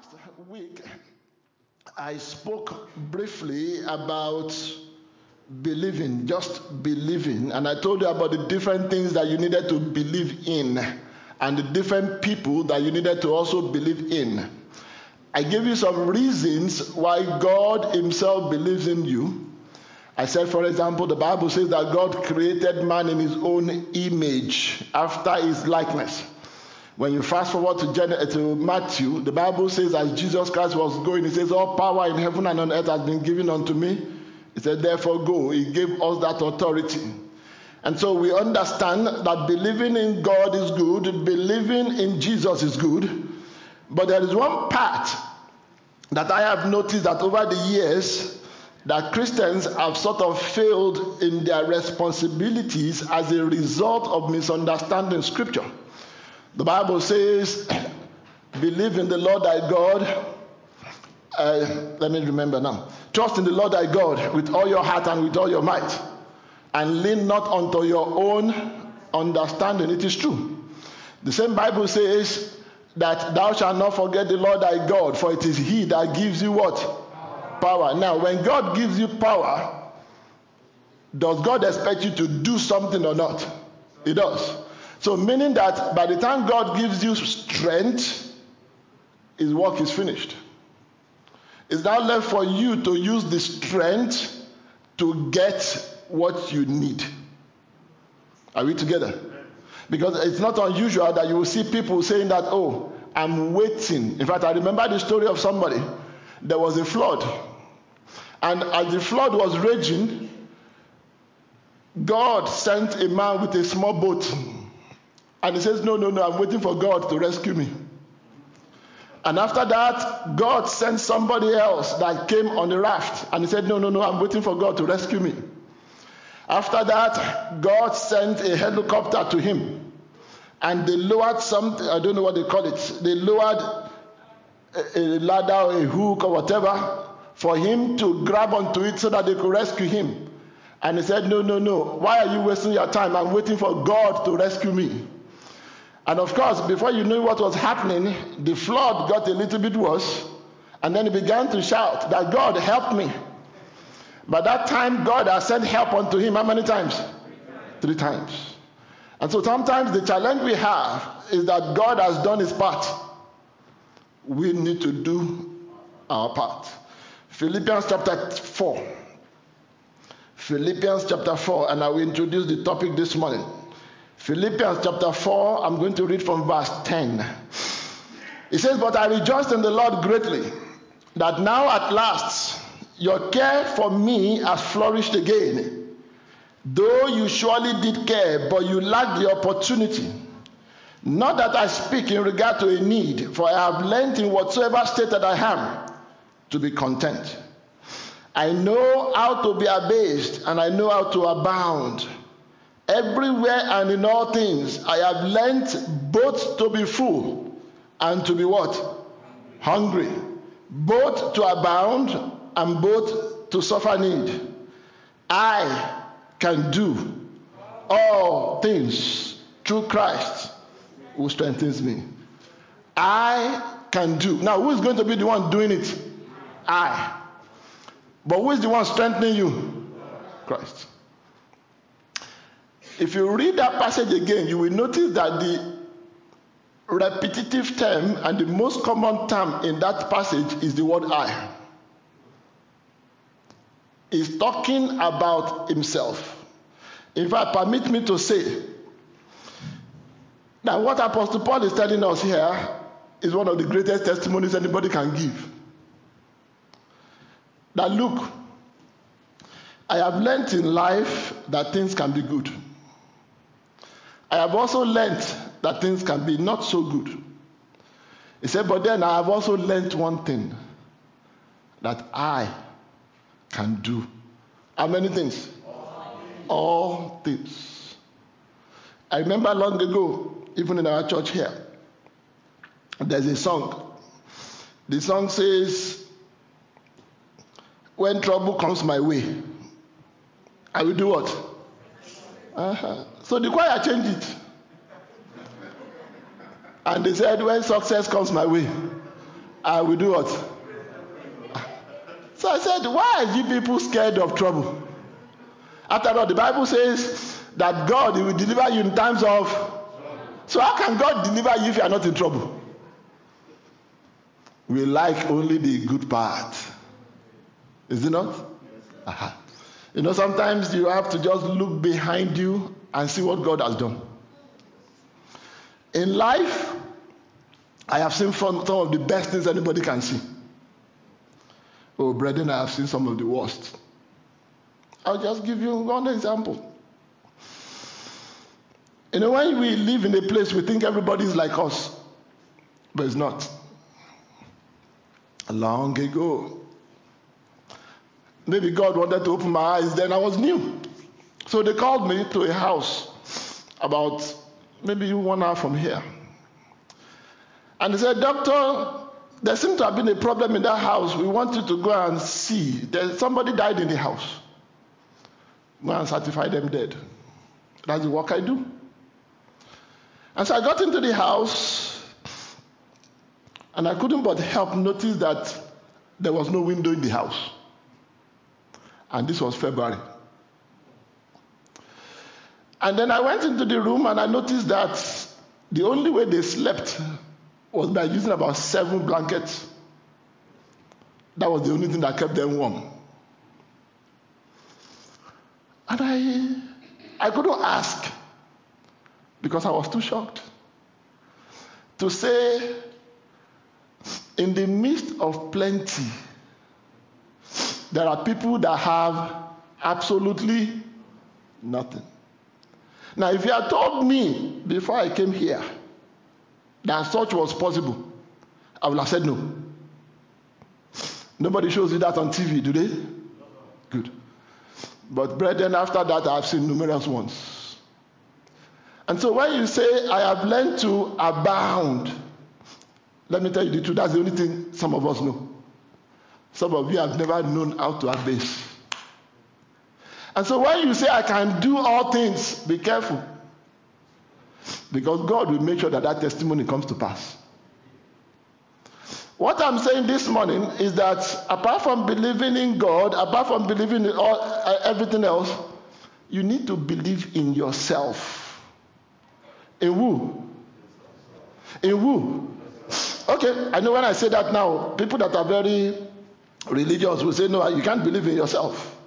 last week, I spoke briefly about believing, just believing, and I told you about the different things that you needed to believe in and the different people that you needed to also believe in. I gave you some reasons why God Himself believes in you. I said, for example, the Bible says that God created man in His own image after His likeness. When you fast forward to, Gen- uh, to Matthew, the Bible says, as Jesus Christ was going, He says, All power in heaven and on earth has been given unto me. He said, Therefore, go. He gave us that authority. And so we understand that believing in God is good, believing in Jesus is good. But there is one part that I have noticed that over the years, that Christians have sort of failed in their responsibilities as a result of misunderstanding Scripture. The Bible says, believe in the Lord thy God. Uh, let me remember now. Trust in the Lord thy God with all your heart and with all your might, and lean not unto your own understanding. It is true. The same Bible says that thou shalt not forget the Lord thy God, for it is he that gives you what? Power. Now, when God gives you power, does God expect you to do something or not? He does. So, meaning that by the time God gives you strength, his work is finished. It's now left for you to use the strength to get what you need. Are we together? Because it's not unusual that you will see people saying that, oh, I'm waiting. In fact, I remember the story of somebody. There was a flood. And as the flood was raging, God sent a man with a small boat. And he says, No, no, no, I'm waiting for God to rescue me. And after that, God sent somebody else that came on the raft. And he said, No, no, no, I'm waiting for God to rescue me. After that, God sent a helicopter to him. And they lowered something, I don't know what they call it. They lowered a, a ladder a hook or whatever for him to grab onto it so that they could rescue him. And he said, No, no, no. Why are you wasting your time? I'm waiting for God to rescue me. And of course, before you knew what was happening, the flood got a little bit worse. And then he began to shout that God help me. By that time, God has sent help unto him how many times? Three times. And so sometimes the challenge we have is that God has done his part. We need to do our part. Philippians chapter 4. Philippians chapter 4, and I will introduce the topic this morning. Philippians chapter 4, I'm going to read from verse 10. It says, But I rejoiced in the Lord greatly that now at last your care for me has flourished again. Though you surely did care, but you lacked the opportunity. Not that I speak in regard to a need, for I have learned in whatsoever state that I am to be content. I know how to be abased, and I know how to abound. Everywhere and in all things, I have learned both to be full and to be what? Hungry. Both to abound and both to suffer need. I can do all things through Christ who strengthens me. I can do. Now, who is going to be the one doing it? I. But who is the one strengthening you? Christ. If you read that passage again, you will notice that the repetitive term and the most common term in that passage is the word I. He's talking about himself. In fact, permit me to say that what Apostle Paul is telling us here is one of the greatest testimonies anybody can give. That look, I have learned in life that things can be good. I have also learned that things can be not so good. He said, but then I have also learned one thing that I can do. How many things? All things. I remember long ago, even in our church here, there's a song. The song says, When trouble comes my way, I will do what? Uh-huh. So the choir changed it. And they said, When success comes my way, I will do what? So I said, why are you people scared of trouble? After all, the Bible says that God will deliver you in times of. So how can God deliver you if you are not in trouble? We like only the good part. Is it not? Uh-huh. You know, sometimes you have to just look behind you and see what God has done. In life, I have seen some of the best things anybody can see. Oh, brethren, I have seen some of the worst. I'll just give you one example. You know, when we live in a place, we think everybody is like us, but it's not. Long ago, maybe God wanted to open my eyes, then I was new. So they called me to a house about maybe one hour from here. And they said, Doctor, there seems to have been a problem in that house. We want you to go and see. There's somebody died in the house. Go and certify them dead. That's the work I do. And so I got into the house, and I couldn't but help notice that there was no window in the house. And this was February. And then I went into the room and I noticed that the only way they slept was by using about seven blankets. That was the only thing that kept them warm. And I, I couldn't ask because I was too shocked to say, in the midst of plenty, there are people that have absolutely nothing. Now, if you had told me before I came here that such was possible, I would have said no. Nobody shows you that on TV, do they? Good. But brethren, after that, I've seen numerous ones. And so when you say, I have learned to abound, let me tell you the truth, that's the only thing some of us know. Some of you have never known how to abase. And so when you say, I can do all things, be careful. Because God will make sure that that testimony comes to pass. What I'm saying this morning is that apart from believing in God, apart from believing in all, uh, everything else, you need to believe in yourself. In who? In who? Okay, I know when I say that now, people that are very religious will say, no, you can't believe in yourself.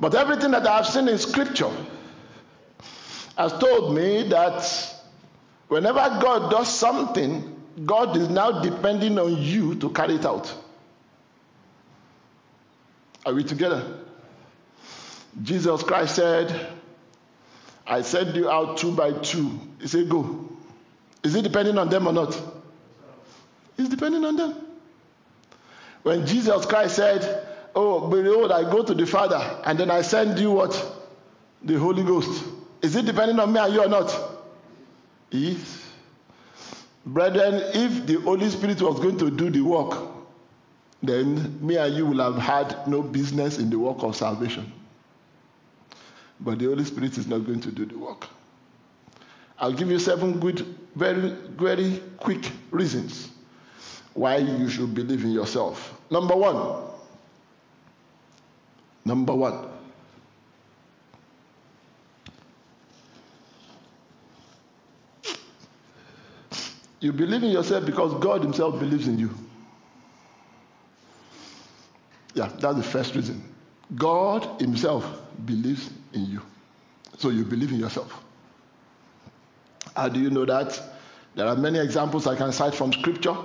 But everything that I've seen in scripture has told me that whenever God does something, God is now depending on you to carry it out. Are we together? Jesus Christ said, I send you out two by two. He said, Go. Is it depending on them or not? It's depending on them. When Jesus Christ said, Oh, behold, oh, I go to the Father, and then I send you what? The Holy Ghost. Is it depending on me and you or not? Yes. Brethren, if the Holy Spirit was going to do the work, then me and you will have had no business in the work of salvation. But the Holy Spirit is not going to do the work. I'll give you seven good, very, very quick reasons why you should believe in yourself. Number one, number one, You believe in yourself because God Himself believes in you. Yeah, that's the first reason. God Himself believes in you. So you believe in yourself. How do you know that? There are many examples I can cite from Scripture.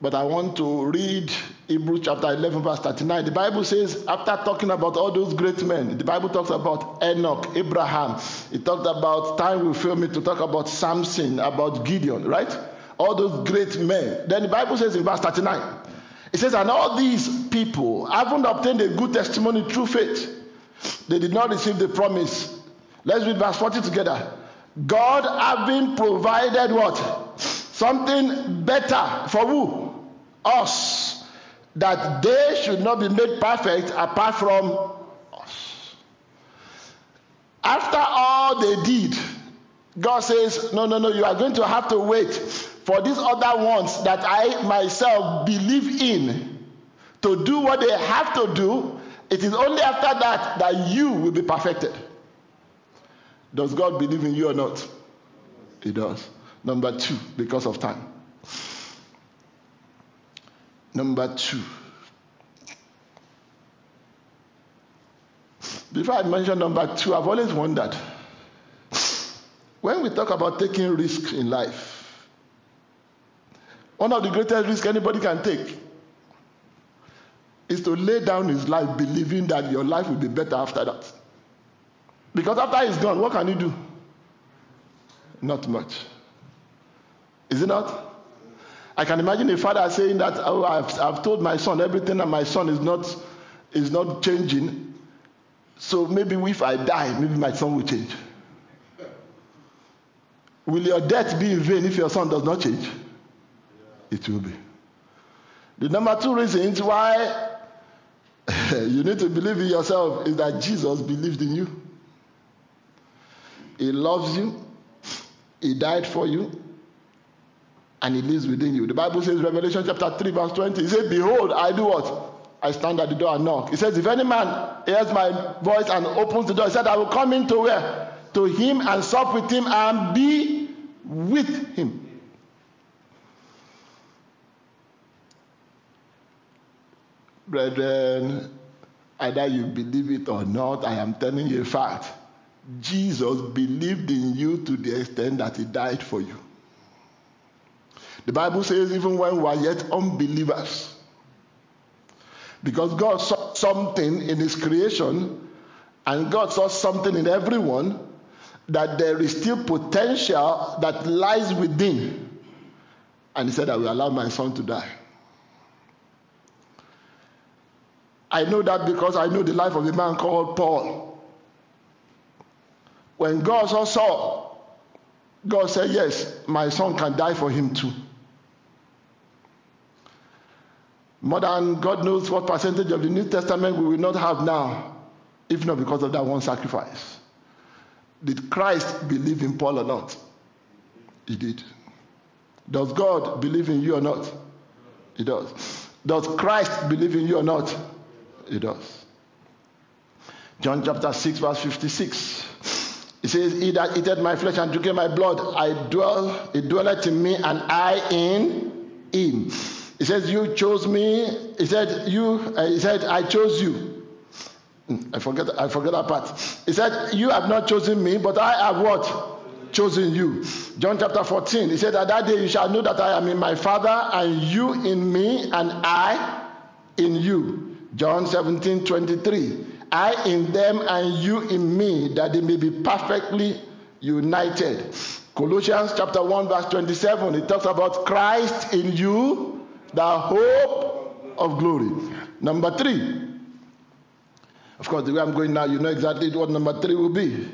But I want to read Hebrews chapter 11, verse 39. The Bible says, after talking about all those great men, the Bible talks about Enoch, Abraham. It talked about, time will fail me to talk about Samson, about Gideon, right? All those great men. Then the Bible says in verse 39, it says, and all these people haven't obtained a good testimony through faith. They did not receive the promise. Let's read verse 40 together. God having provided what? Something better for who? us that they should not be made perfect apart from us. After all they did, God says, No, no, no, you are going to have to wait for these other ones that I myself believe in to do what they have to do, it is only after that that you will be perfected. Does God believe in you or not? He does. Number two, because of time. Number two. Before I mention number two, I've always wondered when we talk about taking risks in life, one of the greatest risks anybody can take is to lay down his life believing that your life will be better after that. Because after he's gone, what can you do? Not much. Is it not? I can imagine a father saying that, oh, I've, I've told my son everything and my son is not, is not changing. So maybe if I die, maybe my son will change. Will your death be in vain if your son does not change? It will be. The number two reasons why you need to believe in yourself is that Jesus believed in you. He loves you. He died for you. And he lives within you. The Bible says, Revelation chapter 3, verse 20, he said, Behold, I do what? I stand at the door and knock. He says, If any man hears my voice and opens the door, he said, I will come into where? To him and sup with him and be with him. Brethren, either you believe it or not, I am telling you a fact. Jesus believed in you to the extent that he died for you. The Bible says, even when we are yet unbelievers, because God saw something in his creation and God saw something in everyone that there is still potential that lies within. And he said, I will allow my son to die. I know that because I know the life of a man called Paul. When God saw Saul, God said, Yes, my son can die for him too. More than God knows what percentage of the New Testament we will not have now, if not because of that one sacrifice. Did Christ believe in Paul or not? He did. Does God believe in you or not? He does. Does Christ believe in you or not? He does. John chapter 6, verse 56. He says, He that eateth my flesh and drinketh my blood, I dwell, he dwelleth in me, and I in him. He says, You chose me. He said, You, uh, he said, I chose you. I forget, I forget that part. He said, You have not chosen me, but I have what? Chosen you. John chapter 14. He said, At that day you shall know that I am in my Father, and you in me, and I in you. John 17, 23. I in them and you in me, that they may be perfectly united. Colossians chapter 1, verse 27, it talks about Christ in you, the hope of glory. Number three. Of course, the way I'm going now, you know exactly what number three will be.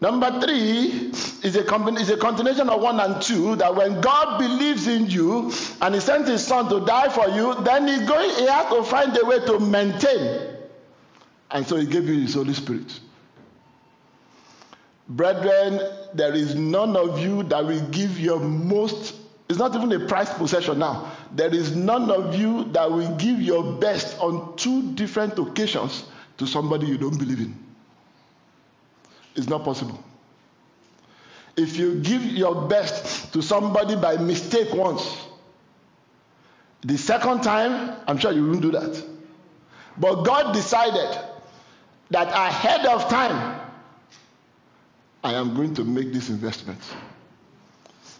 Number three is a, is a continuation of one and two that when God believes in you and He sent His Son to die for you, then He's going, He has to find a way to maintain. And so He gave you His Holy Spirit. Brethren, there is none of you that will give your most, it's not even a prized possession now. There is none of you that will give your best on two different occasions to somebody you don't believe in. It's not possible. If you give your best to somebody by mistake once, the second time, I'm sure you won't do that. But God decided that ahead of time, I am going to make this investment.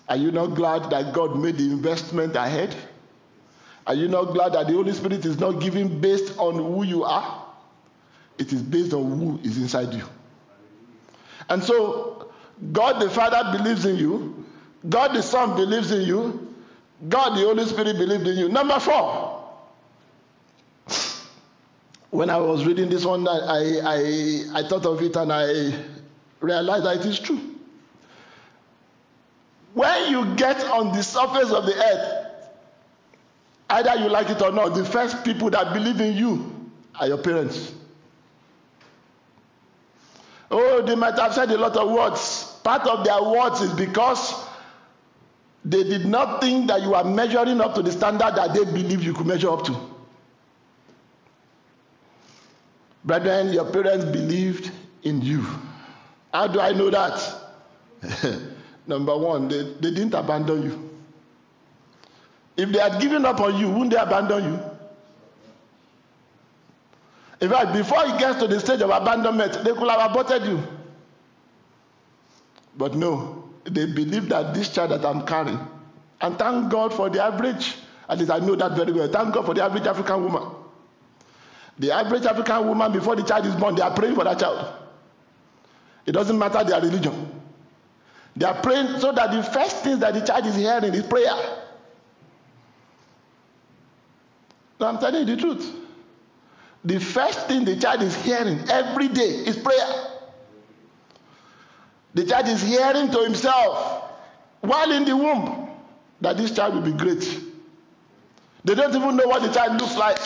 Are you not glad that God made the investment ahead? Are you not glad that the Holy Spirit is not given based on who you are? It is based on who is inside you. And so, God the Father believes in you, God the Son believes in you, God the Holy Spirit believes in you. Number four. When I was reading this one, I, I, I thought of it and I realized that it is true. When you get on the surface of the earth, either you like it or not, the first people that believe in you are your parents. Oh, they might have said a lot of words. Part of their words is because They did not think that you are measuring up to the standard that they believe you could measure up to. Brethren, your parents believed in you. How do I know that? Number one, they, they didn't abandon you. If they had given up on you, wouldn't they abandon you? In fact, before it gets to the stage of abandonment, they could have aborted you. But no, they believe that this child that I'm carrying, and thank God for the average, at least I know that very well. Thank God for the average African woman. The average African woman, before the child is born, they are praying for that child. It doesn't matter their religion. They are praying so that the first thing that the child is hearing is prayer. No, I'm telling you the truth. The first thing the child is hearing every day is prayer. The child is hearing to himself while in the womb that this child will be great. They don't even know what the child looks like.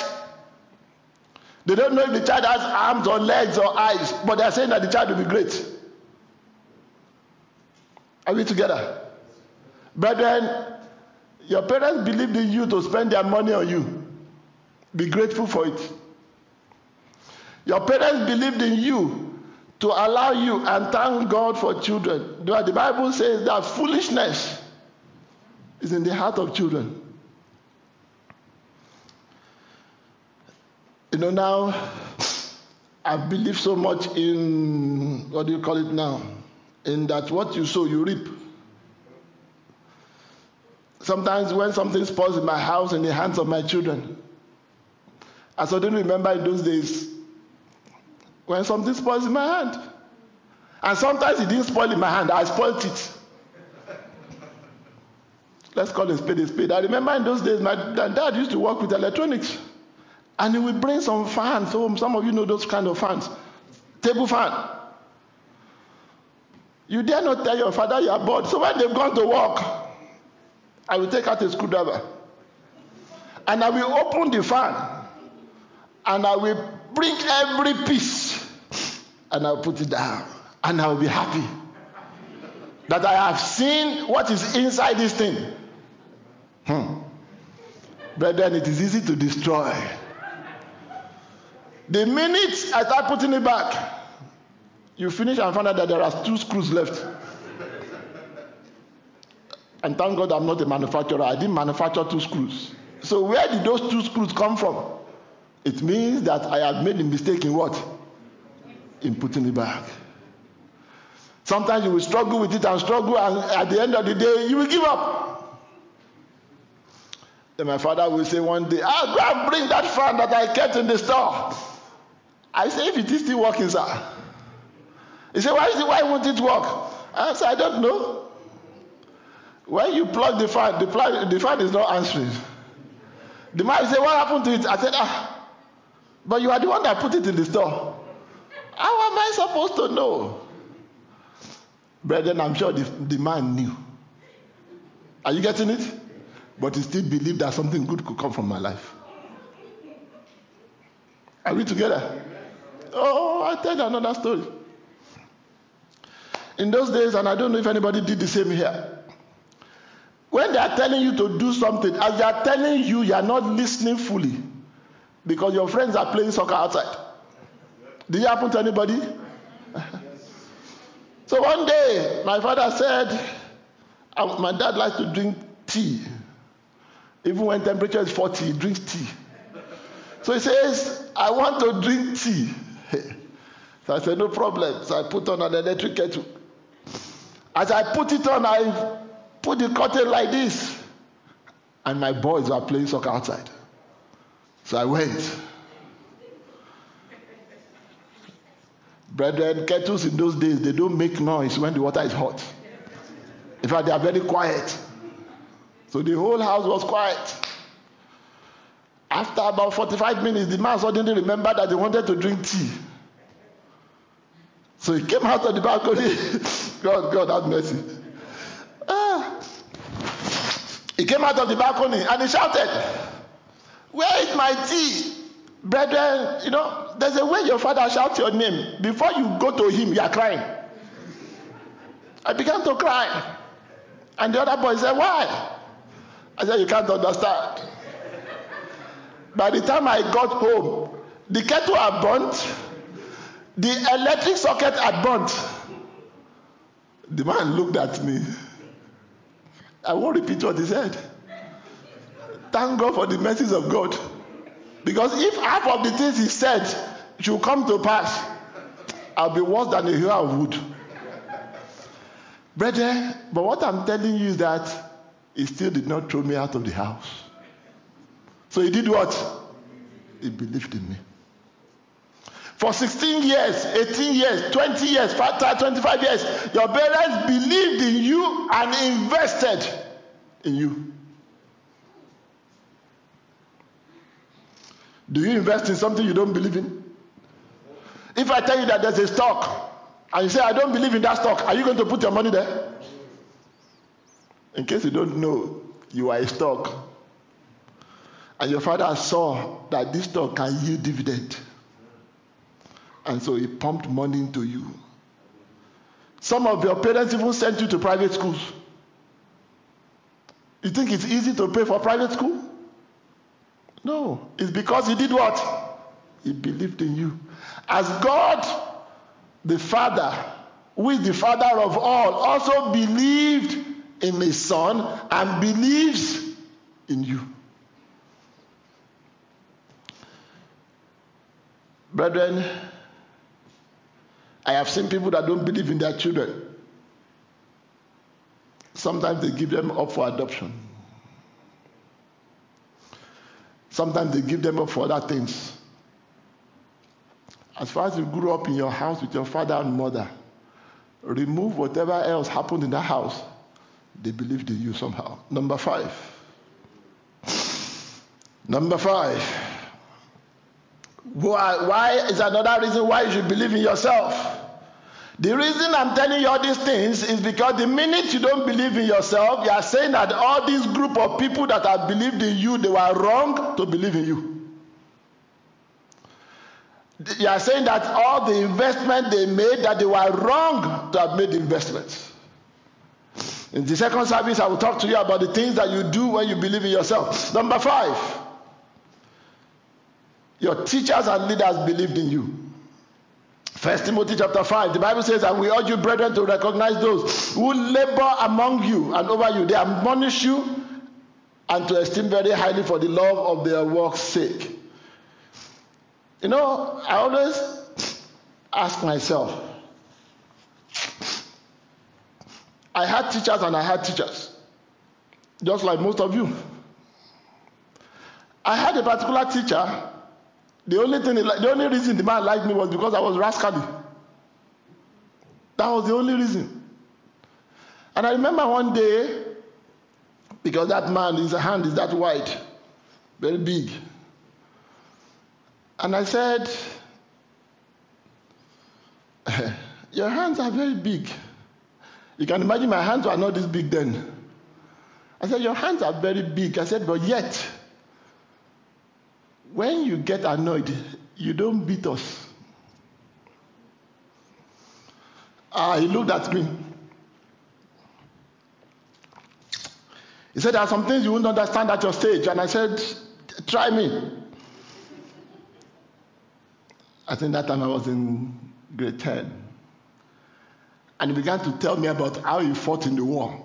They don't know if the child has arms or legs or eyes, but they are saying that the child will be great. Are we together? Brethren, your parents believed in you to spend their money on you. Be grateful for it. Your parents believed in you to allow you and thank God for children. The Bible says that foolishness is in the heart of children. You know, now I believe so much in what do you call it now? In that what you sow, you reap. Sometimes when something spoils in my house in the hands of my children, I suddenly remember in those days when something spoils in my hand. And sometimes it didn't spoil in my hand, I spoiled it. Let's call it spade a spade. I remember in those days, my dad used to work with electronics. And he would bring some fans home. Some of you know those kind of fans. Table fan. You dare not tell your father you are bored. So when they've gone to work, I will take out a screwdriver. And I will open the fan. And I will bring every piece. And I'll put it down. And I will be happy. That I have seen what is inside this thing. Hmm. Brethren, it is easy to destroy. The minute I start putting it back, you finish and find out that there are two screws left. and thank God I'm not a manufacturer. I didn't manufacture two screws. So where did those two screws come from? It means that I have made a mistake in what? In putting it back. Sometimes you will struggle with it and struggle, and at the end of the day, you will give up. Then my father will say one day, Ah, go and bring that fan that I kept in the store. I say, if it is still working, sir. He said, why, why won't it work? I said, I don't know. When you plug the fan, the, plug, the fan is not answering. The man said, what happened to it? I said, ah, but you are the one that put it in the store. How am I supposed to know? Brethren, I'm sure the, the man knew. Are you getting it? But he still believed that something good could come from my life. Are we together? Oh, I'll tell you another story. In those days, and I don't know if anybody did the same here, when they are telling you to do something, as they are telling you, you are not listening fully because your friends are playing soccer outside. Did it happen to anybody? so one day, my father said, um, My dad likes to drink tea. Even when temperature is 40, he drinks tea. So he says, I want to drink tea. so I said, No problem. So I put on an electric kettle. As I put it on, I put the curtain like this. And my boys were playing soccer outside. So I went. Brethren, kettles in those days, they don't make noise when the water is hot. In fact, they are very quiet. So the whole house was quiet. After about 45 minutes, the man suddenly remembered that he wanted to drink tea. So he came out of the balcony. God, God have mercy. Ah. He came out of the balcony and he shouted, Where is my tea? Brethren, you know, there's a way your father shouts your name. Before you go to him, you are crying. I began to cry. And the other boy said, Why? I said, You can't understand. By the time I got home, the kettle had burnt, the electric socket had burnt. The man looked at me. I won't repeat what he said. Thank God for the mercies of God. Because if half of the things he said should come to pass, I'll be worse than a hill of wood. Brother, but what I'm telling you is that he still did not throw me out of the house. So he did what? He believed in me. For 16 years, 18 years, 20 years, uh, 25 years, your parents believed in you and invested in you. Do you invest in something you don't believe in? If I tell you that there's a stock and you say, I don't believe in that stock, are you going to put your money there? In case you don't know, you are a stock. And your father saw that this stock can yield dividend. And so he pumped money into you. Some of your parents even sent you to private schools. You think it's easy to pay for private school? No. It's because he did what? He believed in you. As God, the Father, who is the Father of all, also believed in his Son and believes in you. Brethren, I have seen people that don't believe in their children. Sometimes they give them up for adoption. Sometimes they give them up for other things. As far as you grew up in your house with your father and mother, remove whatever else happened in that house they believed in you somehow. Number five. Number five. Why, why is another reason why you should believe in yourself? The reason I'm telling you all these things is because the minute you don't believe in yourself, you are saying that all this group of people that have believed in you, they were wrong to believe in you. You are saying that all the investment they made, that they were wrong to have made the investments. In the second service, I will talk to you about the things that you do when you believe in yourself. Number five, your teachers and leaders believed in you. First Timothy chapter 5, the Bible says, And we urge you, brethren, to recognize those who labor among you and over you. They admonish you and to esteem very highly for the love of their work's sake. You know, I always ask myself, I had teachers and I had teachers, just like most of you. I had a particular teacher. The only thing, the only reason the man liked me was because I was rascally. That was the only reason. And I remember one day, because that man, his hand is that wide, very big. And I said, Your hands are very big. You can imagine my hands were not this big then. I said, Your hands are very big. I said, But yet, when you get annoyed, you don't beat us. Ah, he looked at me. He said, There are some things you won't understand at your stage. And I said, Try me. I think that time I was in grade 10 and he began to tell me about how he fought in the war.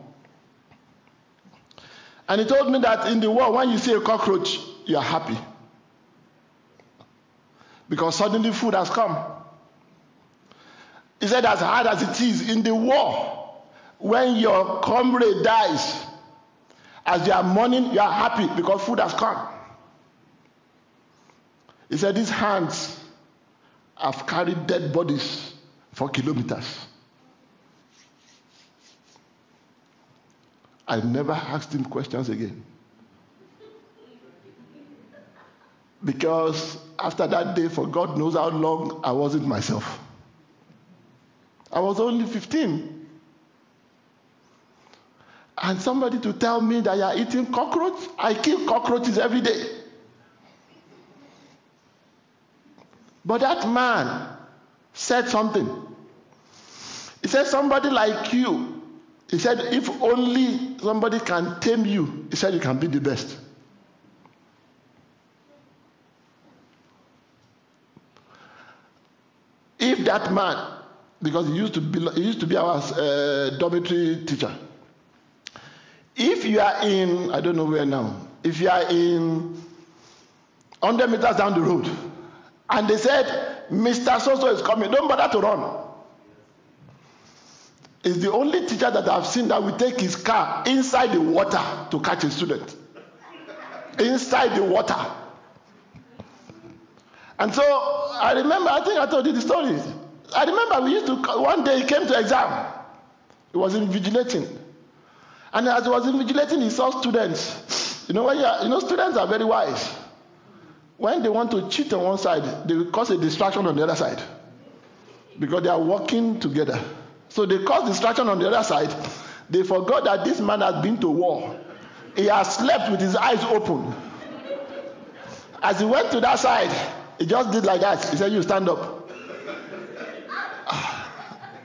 And he told me that in the war, when you see a cockroach, you are happy. Because suddenly food has come. He said, as hard as it is in the war, when your comrade dies, as you are mourning, you are happy because food has come. He said, These hands have carried dead bodies for kilometers. I never asked him questions again. Because after that day, for God knows how long, I wasn't myself. I was only 15. And somebody to tell me that you are eating cockroach? I kill cockroaches every day. But that man said something. He said, Somebody like you He said, if only somebody can tame you, he said, you can be the best. If that man, because he used to be, he used to be our uh, dormitory teacher, if you are in, I don't know where now, if you are in 100 meters down the road, and they said, Mr. Soso is coming, don't bother to run. Is the only teacher that I've seen that will take his car inside the water to catch a student. inside the water. And so I remember, I think I told you the story. I remember we used to, one day he came to exam. He was invigilating. And as he was invigilating, he saw students. You know, when you, are, you know, students are very wise. When they want to cheat on one side, they will cause a distraction on the other side. Because they are working together. So they cause distraction on the other side. They forgot that this man has been to war. He has slept with his eyes open. As he went to that side, he just did like that. He said, You stand up.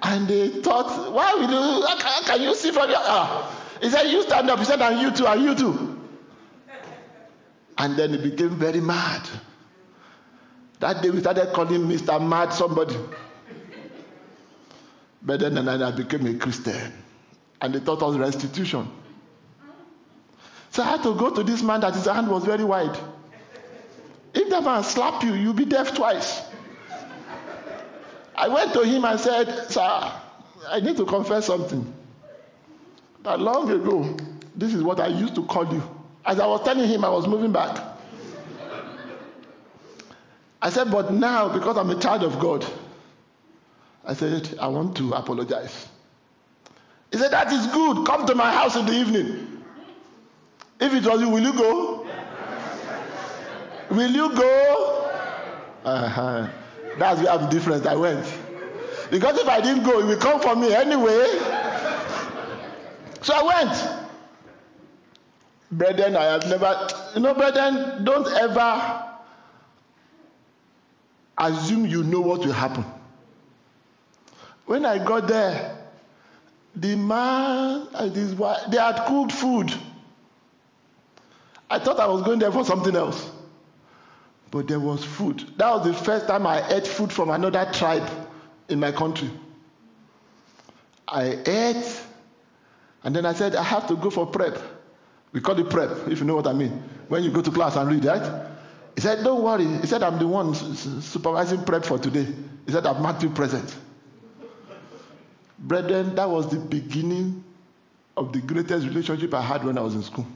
And they thought, Why will you? How can, you see from your. Ah. He said, You stand up. He said, And you too, and you too. And then he became very mad. That day we started calling Mr. Mad somebody. But then and I became a Christian. And they taught us restitution. So I had to go to this man that his hand was very wide. If that man slap you, you'll be deaf twice. I went to him and said, Sir, I need to confess something. That long ago, this is what I used to call you. As I was telling him, I was moving back. I said, But now, because I'm a child of God, I said, I want to apologize. He said, That is good. Come to my house in the evening. If it was you, will you go? Will you go? Uh-huh. That's where I'm different. I went. Because if I didn't go, it will come for me anyway. So I went. Brethren, I have never, you know, brethren, don't ever assume you know what will happen. When I got there, the man and his wife, they had cooked food. I thought I was going there for something else. But there was food. That was the first time I ate food from another tribe in my country. I ate, and then I said, I have to go for prep. We call it prep, if you know what I mean. When you go to class and read, right? He said, Don't worry. He said, I'm the one supervising prep for today. He said, I've marked you present. Brethren, that was the beginning of the greatest relationship I had when I was in school.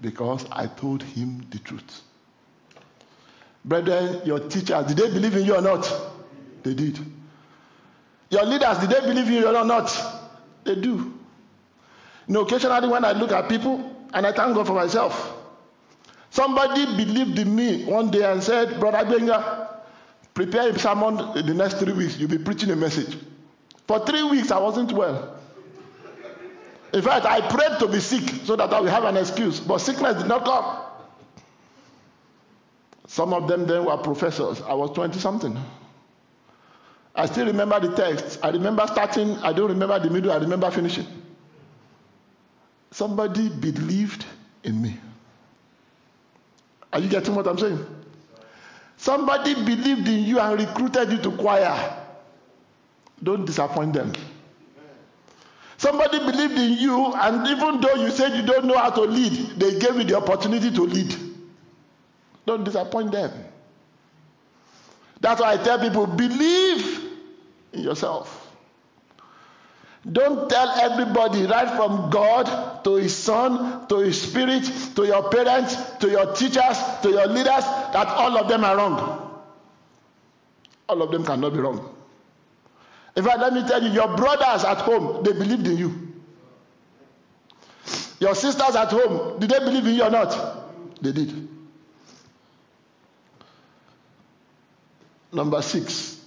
Because I told him the truth. Brethren, your teachers, did they believe in you or not? They did. Your leaders, did they believe in you or not? They do. You know, occasionally when I look at people, and I thank God for myself, somebody believed in me one day and said, Brother Gbenga, prepare a sermon in the next three weeks. You'll be preaching a message. For three weeks, I wasn't well. In fact, I prayed to be sick so that I will have an excuse, but sickness did not come. Some of them then were professors. I was 20 something. I still remember the text. I remember starting, I don't remember the middle, I remember finishing. Somebody believed in me. Are you getting what I'm saying? Somebody believed in you and recruited you to choir. Don't disappoint them. Somebody believed in you, and even though you said you don't know how to lead, they gave you the opportunity to lead. Don't disappoint them. That's why I tell people believe in yourself. Don't tell everybody, right from God to His Son, to His Spirit, to your parents, to your teachers, to your leaders, that all of them are wrong. All of them cannot be wrong. In fact, let me tell you, your brothers at home, they believed in you. Your sisters at home, did they believe in you or not? They did. Number six.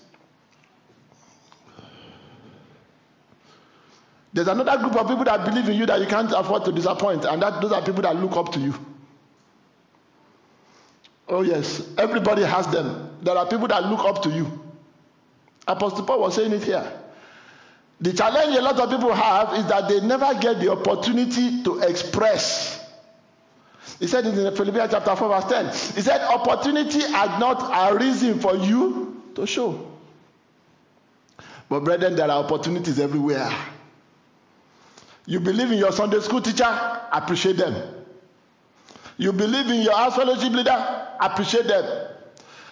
There's another group of people that believe in you that you can't afford to disappoint, and that those are people that look up to you. Oh, yes, everybody has them. There are people that look up to you. Apostle Paul was saying it here. The challenge a lot of people have is that they never get the opportunity to express. He said in Philippians chapter 4, verse 10. He said, Opportunity had not arisen for you to show. But, brethren, there are opportunities everywhere. You believe in your Sunday school teacher, appreciate them. You believe in your house fellowship leader, appreciate them.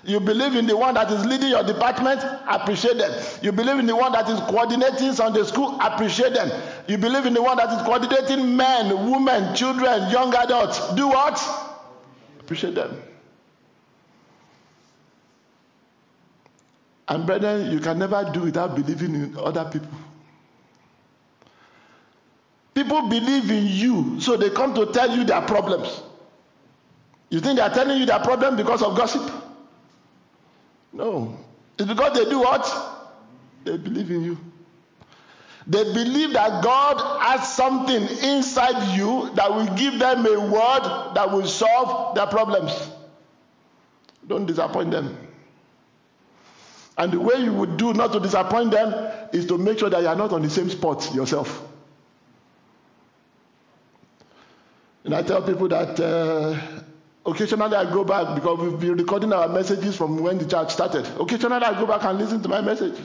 You believe in the one that is leading your department, appreciate them. You believe in the one that is coordinating Sunday school, appreciate them. You believe in the one that is coordinating men, women, children, young adults, do what? Appreciate them. And brethren, you can never do without believing in other people. People believe in you, so they come to tell you their problems. You think they are telling you their problem because of gossip? No. It's because they do what? They believe in you. They believe that God has something inside you that will give them a word that will solve their problems. Don't disappoint them. And the way you would do not to disappoint them is to make sure that you are not on the same spot yourself. And I tell people that uh, occasionally I go back because we've been recording our messages from when the church started. Occasionally I go back and listen to my message.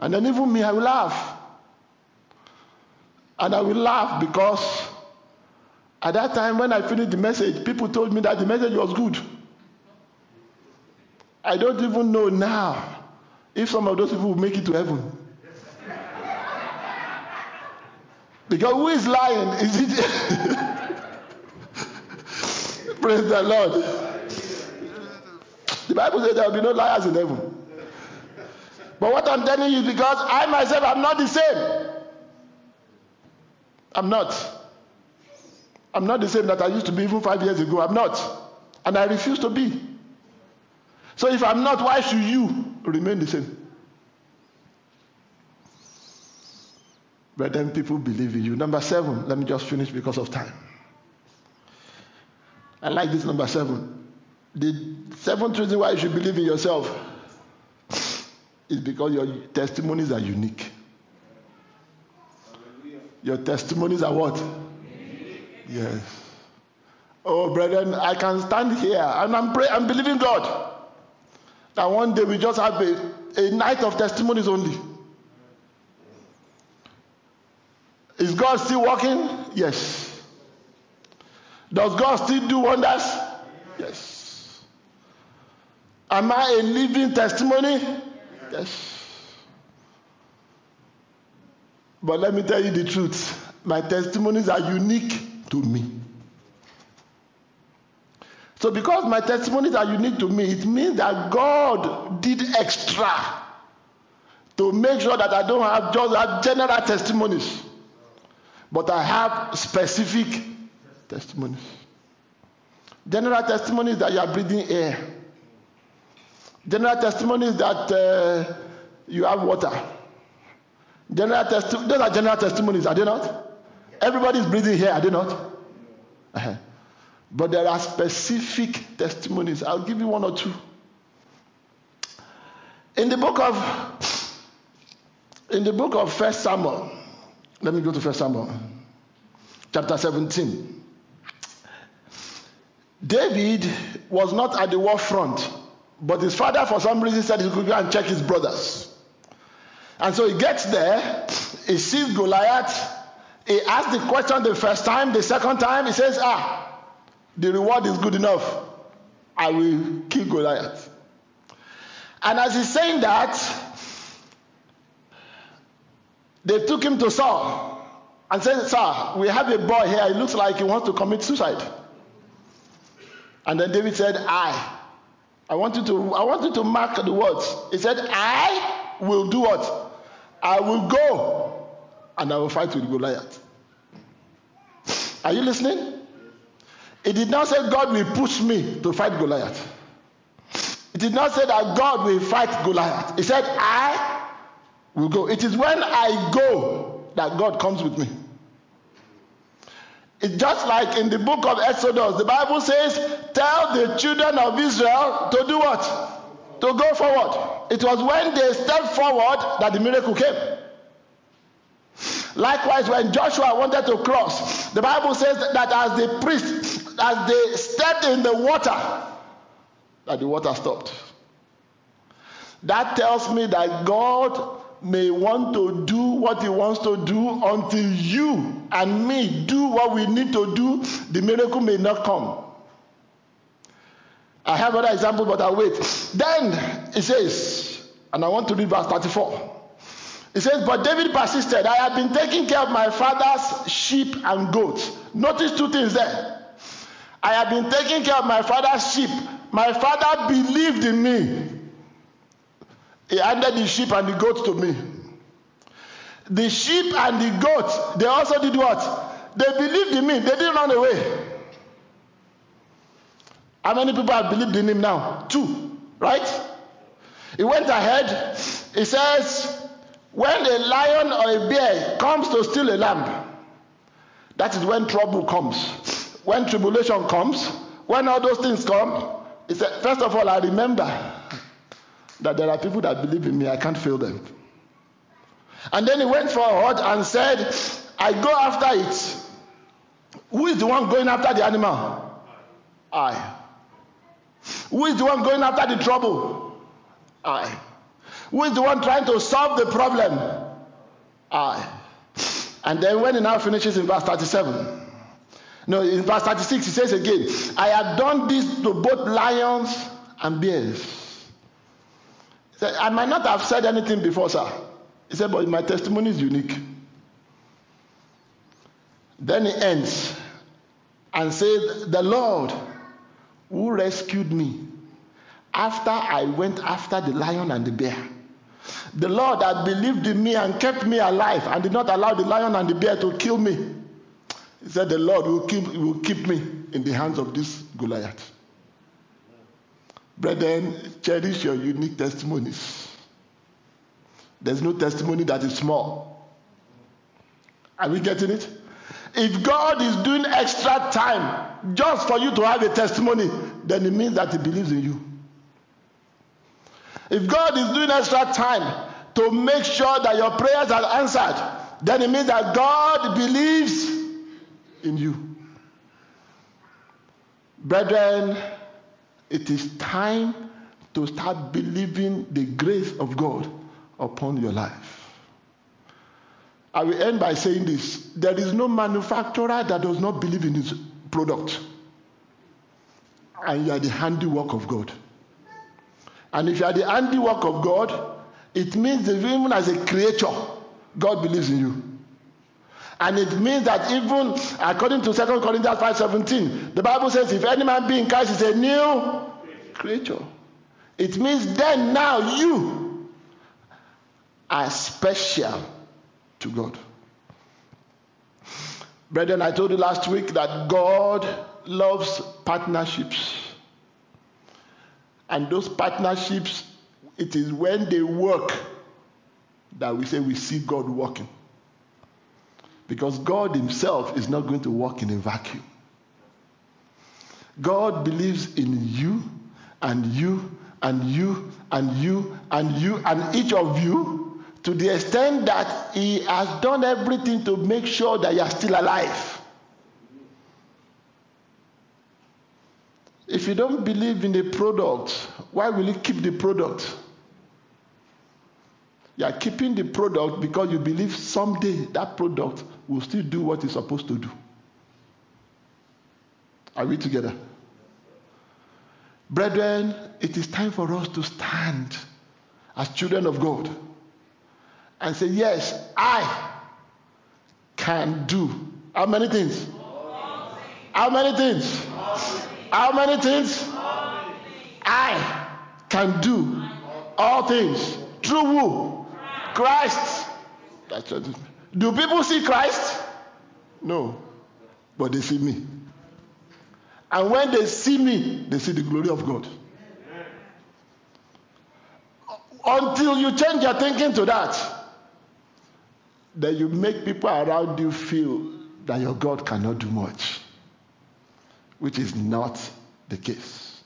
And then even me, I will laugh. And I will laugh because at that time when I finished the message, people told me that the message was good. I don't even know now if some of those people will make it to heaven. because who is lying? Is it? Praise the Lord. The Bible says there will be no liars in heaven. But what I'm telling you is because I myself am not the same. I'm not. I'm not the same that I used to be even five years ago. I'm not. And I refuse to be. So if I'm not, why should you remain the same? But then people believe in you. Number seven, let me just finish because of time. I like this number seven. The seventh reason why you should believe in yourself is because your testimonies are unique. Your testimonies are what? Yes. Oh, brethren, I can stand here and I'm praying, I'm believing God that one day we just have a, a night of testimonies only. Is God still working? Yes. Does God still do wonders? Yes. Am I a living testimony? Yes. But let me tell you the truth my testimonies are unique to me. So, because my testimonies are unique to me, it means that God did extra to make sure that I don't have just have general testimonies, but I have specific testimonies. General testimonies that you are breathing air. General testimonies that uh, you have water. General testi- those are general testimonies, are they not? Everybody is breathing here, are they not? Uh-huh. But there are specific testimonies. I'll give you one or two. In the book of in the book of First Samuel, let me go to First Samuel, chapter 17. David was not at the war front, but his father, for some reason, said he could go and check his brothers. And so he gets there, he sees Goliath. He asks the question the first time, the second time, he says, Ah, the reward is good enough. I will kill Goliath. And as he's saying that, they took him to Saul and said, Sir, we have a boy here. It looks like he wants to commit suicide. And then David said, I. I want you to I want you to mark the words. He said, I will do what? I will go and I will fight with Goliath. Are you listening? It did not say God will push me to fight Goliath. It did not say that God will fight Goliath. He said, I will go. It is when I go that God comes with me. It's just like in the book of Exodus, the Bible says, Tell the children of Israel to do what? To go forward. It was when they stepped forward that the miracle came. Likewise, when Joshua wanted to cross, the Bible says that as the priest, as they stepped in the water, that the water stopped. That tells me that God may want to do what he wants to do until you and me do what we need to do, the miracle may not come. I have other example, but I'll wait. Then it says, and I want to read verse 34. It says, But David persisted, I have been taking care of my father's sheep and goats. Notice two things there. I have been taking care of my father's sheep. My father believed in me. He handed the sheep and the goats to me. The sheep and the goats, they also did what? They believed in me. They didn't run away. How many people have believed in him now? Two, right? He went ahead. He says, when a lion or a bear comes to steal a lamb, that is when trouble comes. When tribulation comes, when all those things come, he said, first of all, I remember that there are people that believe in me, I can't fail them. And then he went forward and said, I go after it. Who is the one going after the animal? I. Who is the one going after the trouble? I. Who is the one trying to solve the problem? I. And then when he now finishes in verse 37, no, in verse 36, he says again, I have done this to both lions and bears. I might not have said anything before, sir. He said, but my testimony is unique. Then he ends and said, The Lord who rescued me after I went after the lion and the bear. The Lord that believed in me and kept me alive and did not allow the lion and the bear to kill me. He said, The Lord will keep, will keep me in the hands of this Goliath. Brethren, cherish your unique testimonies. There's no testimony that is small. Are we getting it? If God is doing extra time just for you to have a testimony, then it means that He believes in you. If God is doing extra time to make sure that your prayers are answered, then it means that God believes in you. Brethren, it is time to start believing the grace of God upon your life. I will end by saying this there is no manufacturer that does not believe in his product, and you are the handiwork of God. And if you are the handiwork of God, it means that even as a creature, God believes in you. And it means that even according to 2 Corinthians 5:17, the Bible says, if any man be in Christ is a new creature. It means then now you are special to God. Brethren, I told you last week that God loves partnerships. And those partnerships, it is when they work that we say we see God working. Because God Himself is not going to work in a vacuum. God believes in you and you and you and you and you and each of you to the extent that He has done everything to make sure that you are still alive. If you don't believe in the product, why will you keep the product? You are keeping the product because you believe someday that product will still do what it's supposed to do. Are we together? Brethren, it is time for us to stand as children of God and say, Yes, I can do. How many things? How many things? How many things? I can do all things through who? Christ. Do people see Christ? No. But they see me. And when they see me, they see the glory of God. Until you change your thinking to that, then you make people around you feel that your God cannot do much, which is not the case.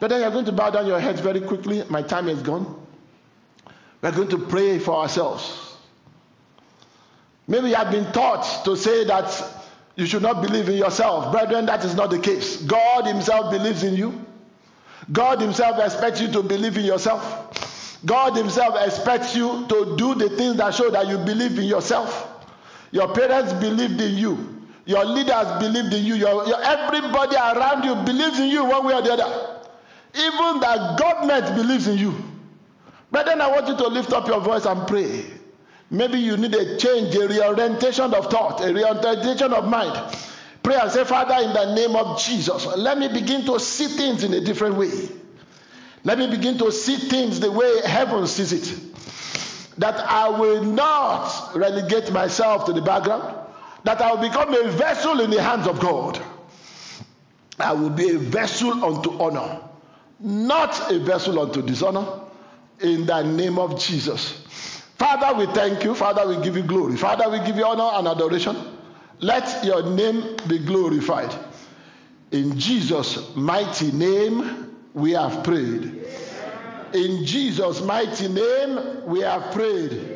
But then you're going to bow down your heads very quickly. My time is gone. We're going to pray for ourselves. Maybe you have been taught to say that you should not believe in yourself. Brethren, that is not the case. God Himself believes in you. God Himself expects you to believe in yourself. God Himself expects you to do the things that show that you believe in yourself. Your parents believed in you. Your leaders believed in you. Your, your, everybody around you believes in you one way or the other. Even the government believes in you. But then I want you to lift up your voice and pray. Maybe you need a change, a reorientation of thought, a reorientation of mind. Pray and say, Father, in the name of Jesus, let me begin to see things in a different way. Let me begin to see things the way heaven sees it. That I will not relegate myself to the background, that I will become a vessel in the hands of God. I will be a vessel unto honor, not a vessel unto dishonor, in the name of Jesus. Father, we thank you. Father, we give you glory. Father, we give you honor and adoration. Let your name be glorified. In Jesus' mighty name, we have prayed. In Jesus' mighty name, we have prayed.